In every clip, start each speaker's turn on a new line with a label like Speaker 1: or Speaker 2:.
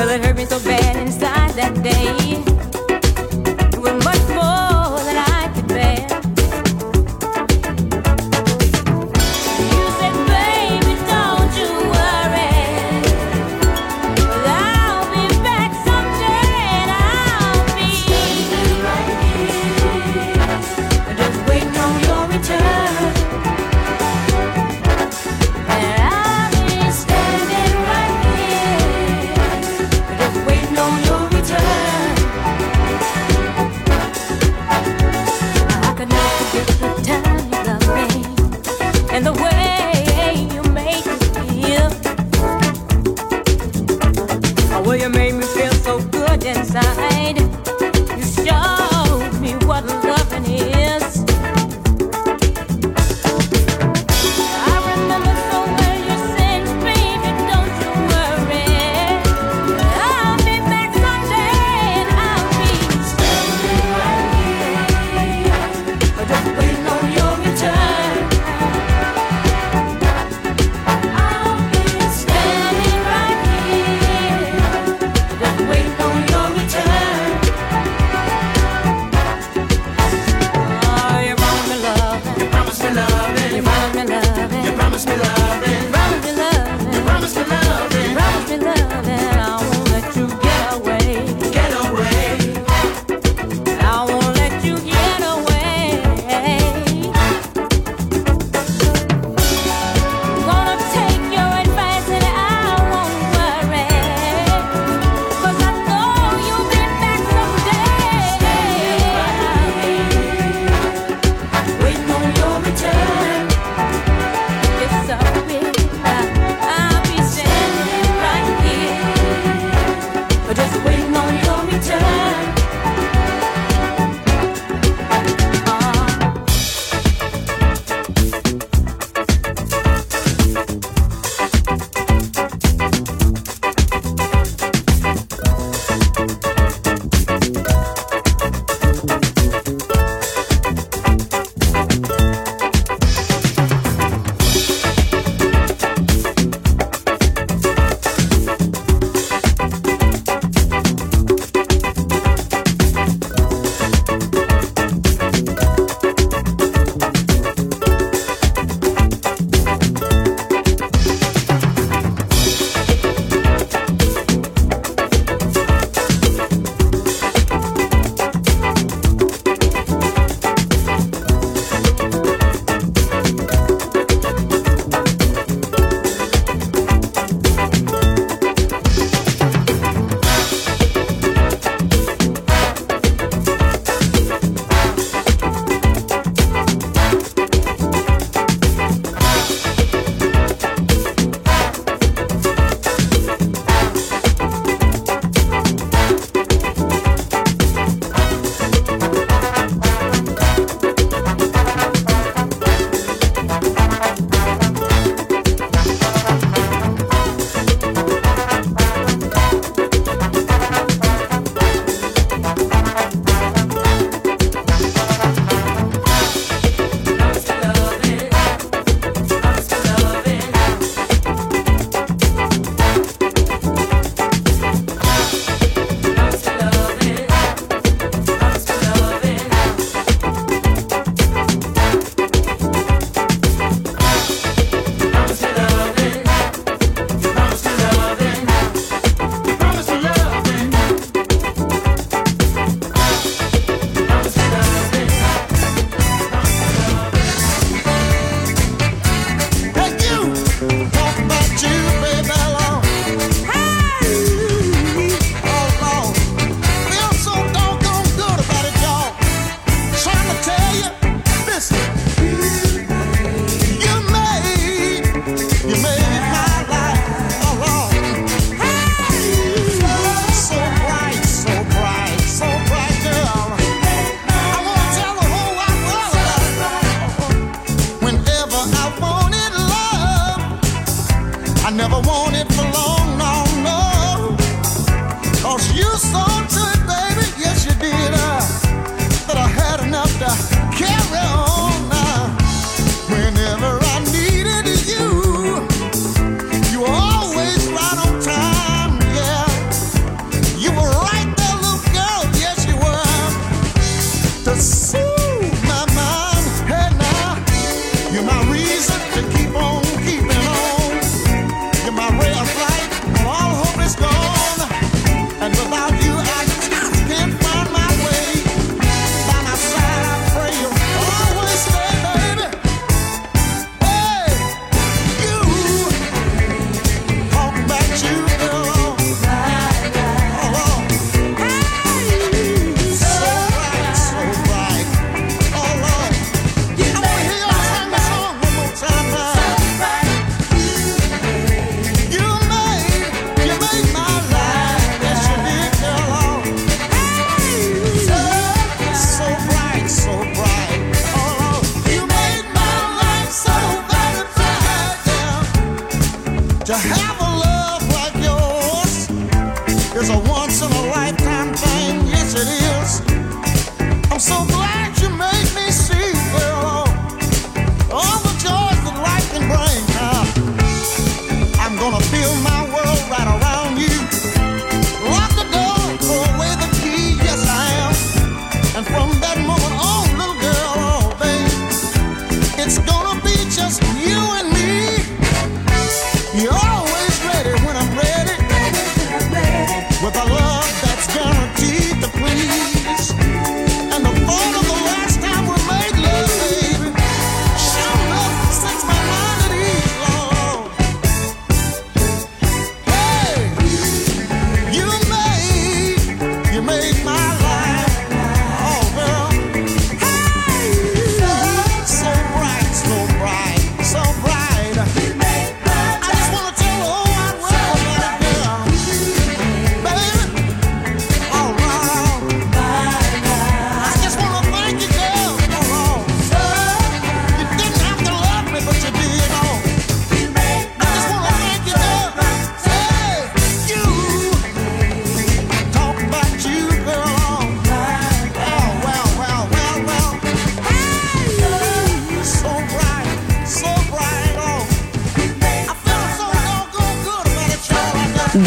Speaker 1: Well, it hurt me so bad inside that day.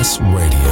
Speaker 2: Radio,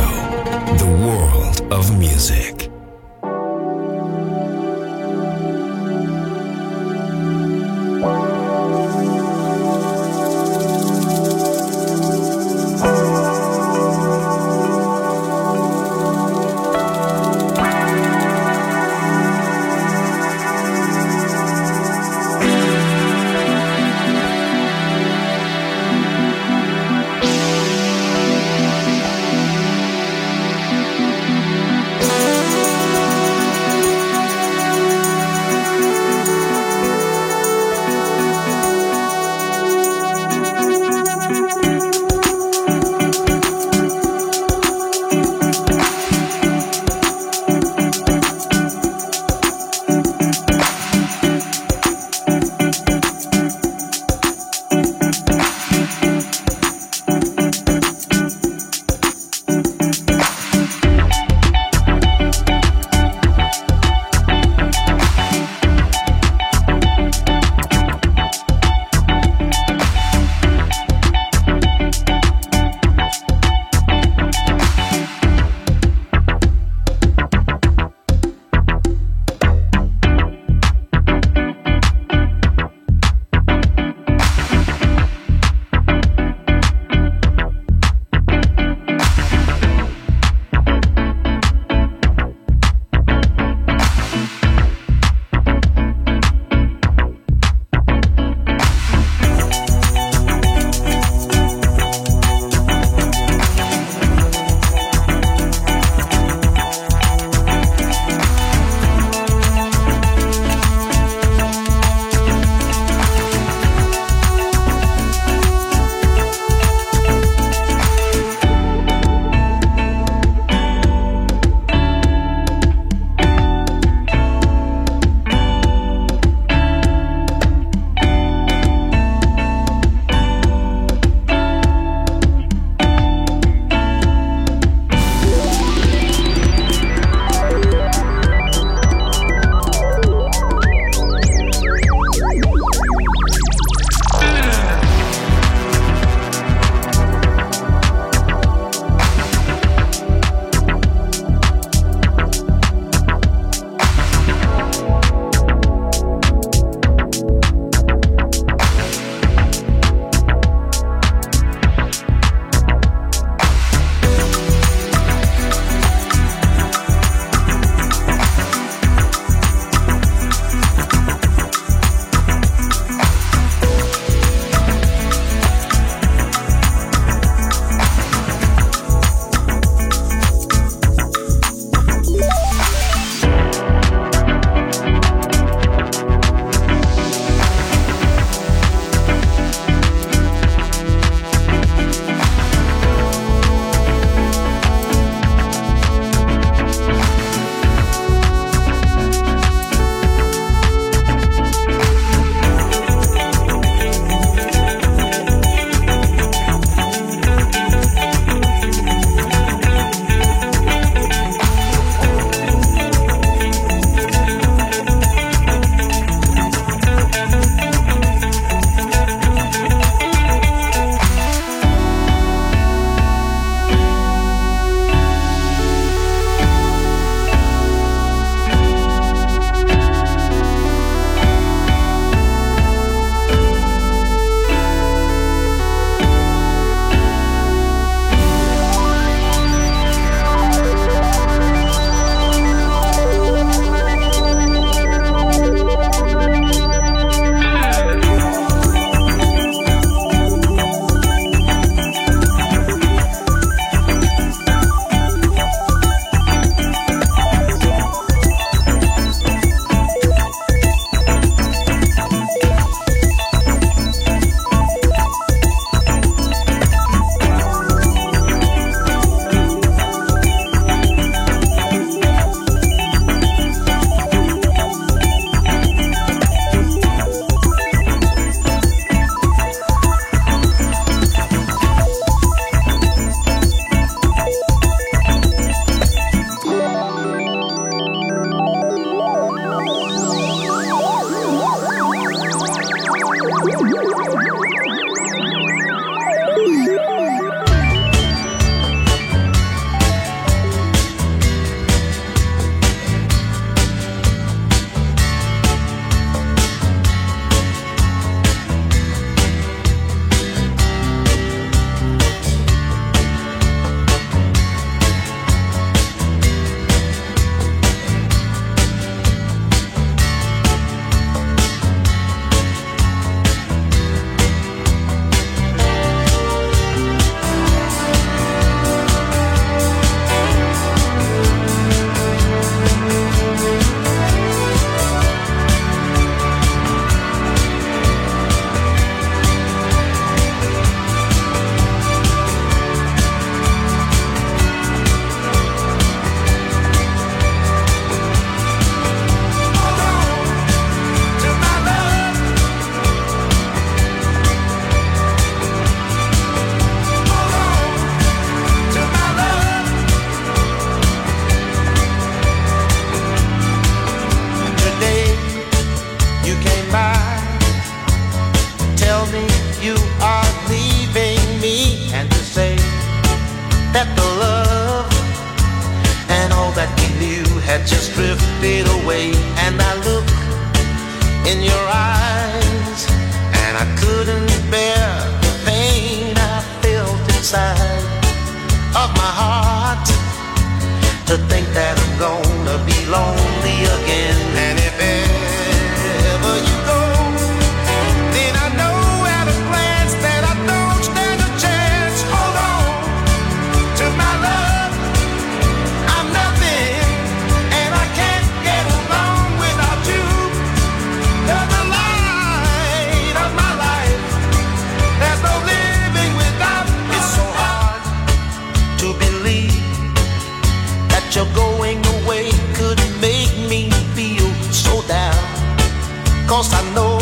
Speaker 3: Cause I know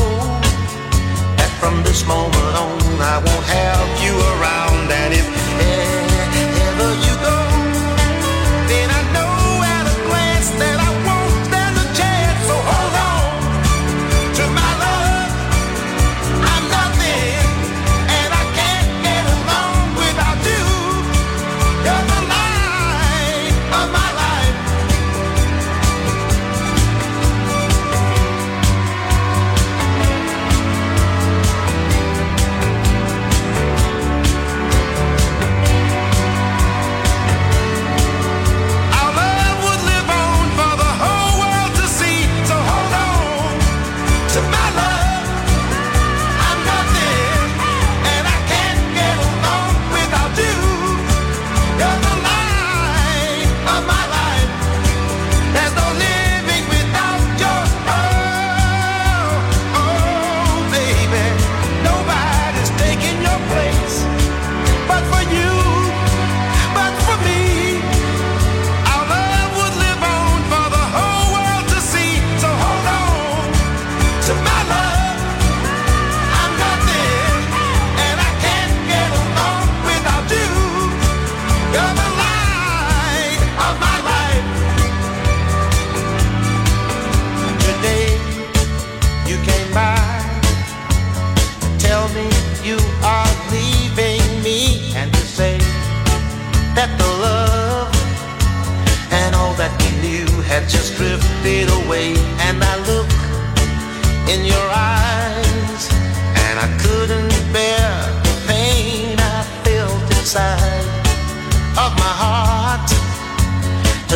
Speaker 3: that from this moment on I won't have you around. And if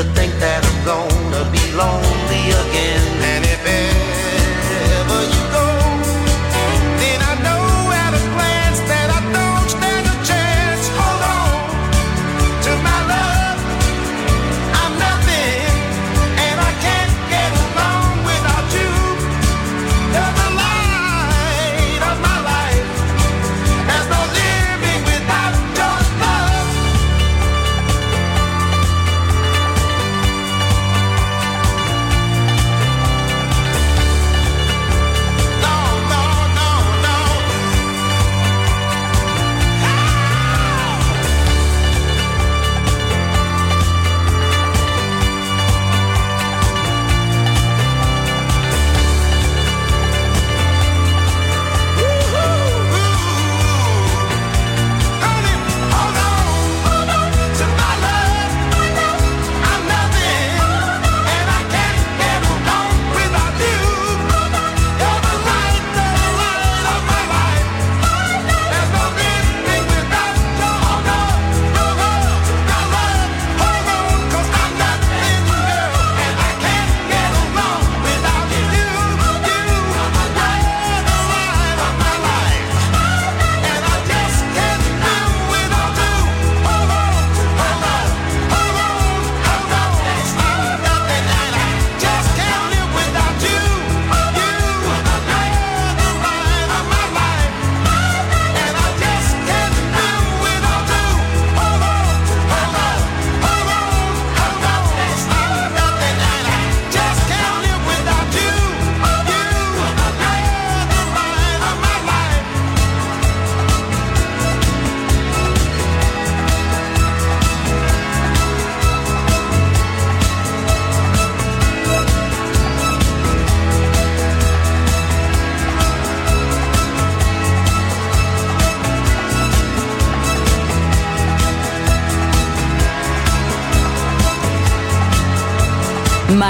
Speaker 3: to think that I'm gonna be lonely.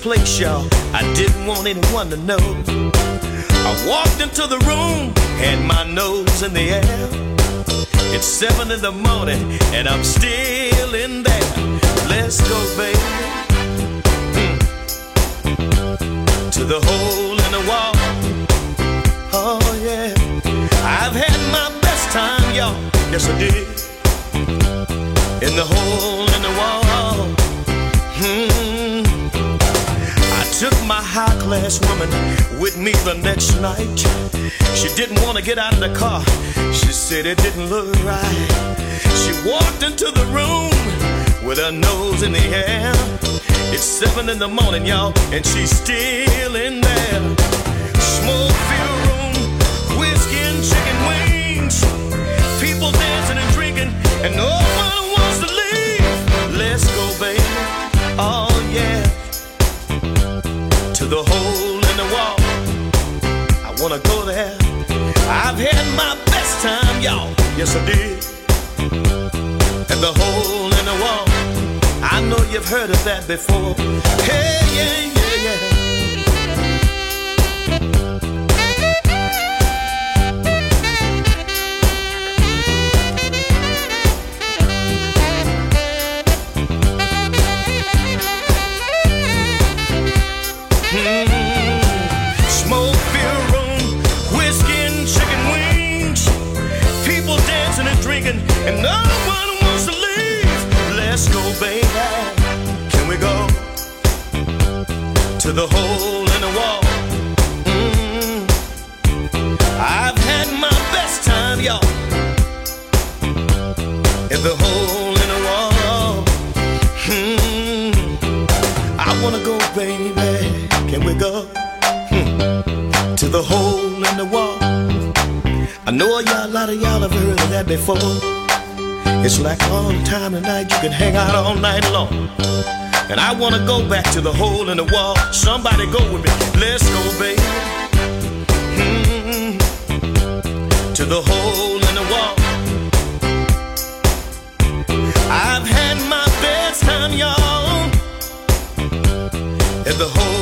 Speaker 4: Place, y'all. I didn't want anyone to know. I walked into the room, had my nose in the air. It's seven in the morning, and I'm still in there. Let's go, baby. Mm. To the hole in the wall. Oh, yeah. I've had my best time, y'all. Yes, I did. In the hole in the wall. Hmm took my high class woman with me the next night. She didn't want to get out of the car. She said it didn't look right. She walked into the room with her nose in the air. It's seven in the morning, y'all, and she's still in there. Smoke filled room, whiskey and chicken wings. People dancing and drinking, and no one the hole in the wall. I wanna go there. I've had my best time, y'all. Yes, I did. And the hole in the wall. I know you've heard of that before. Hey, yeah. To the hole in the wall? Mm. I've had my best time, y'all, in the hole in the wall. Mm. I wanna go, baby. Can we go hmm. to the hole in the wall? I know y'all, a lot of y'all have heard that before. It's like all the time tonight, you can hang out all night long. And I wanna go back to the hole in the wall. Somebody go with me. Let's go, baby. Mm-hmm. To the hole in the wall. I've had my best time, y'all. At the hole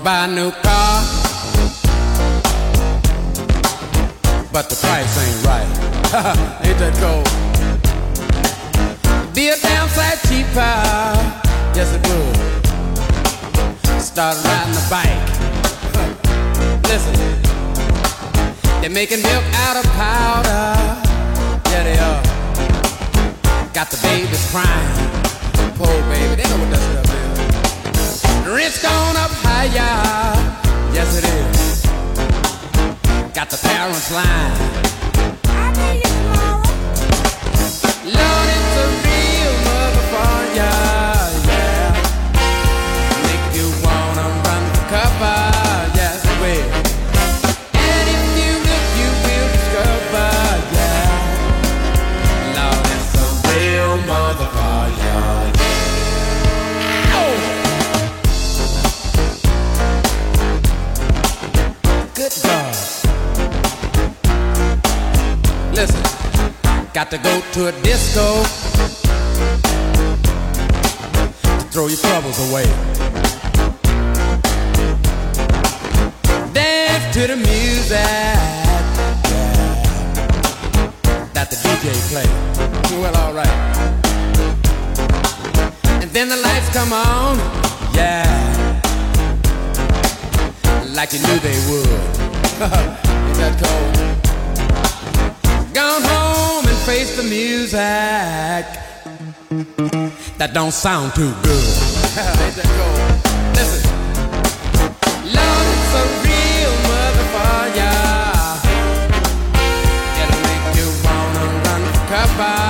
Speaker 5: Wanna buy a new car, but the price ain't right. ain't that cold? Be a damn sight cheaper, yes it would. Start riding a bike. Listen, they're making milk out of powder. Yeah, they are. Got the babies crying. Poor baby, they know what that stuff is. Rent's gone up higher. Yes, it is. Got the parents line. I'll tell you tomorrow. Lord, To go to a disco to throw your troubles away. Dance to the music that the DJ play. Well, alright. And then the lights come on, yeah, like you knew they would. Is that cold? Gone home face the music that don't sound too good. Listen, love is a real motherfucker. It'll make you wanna run for cover,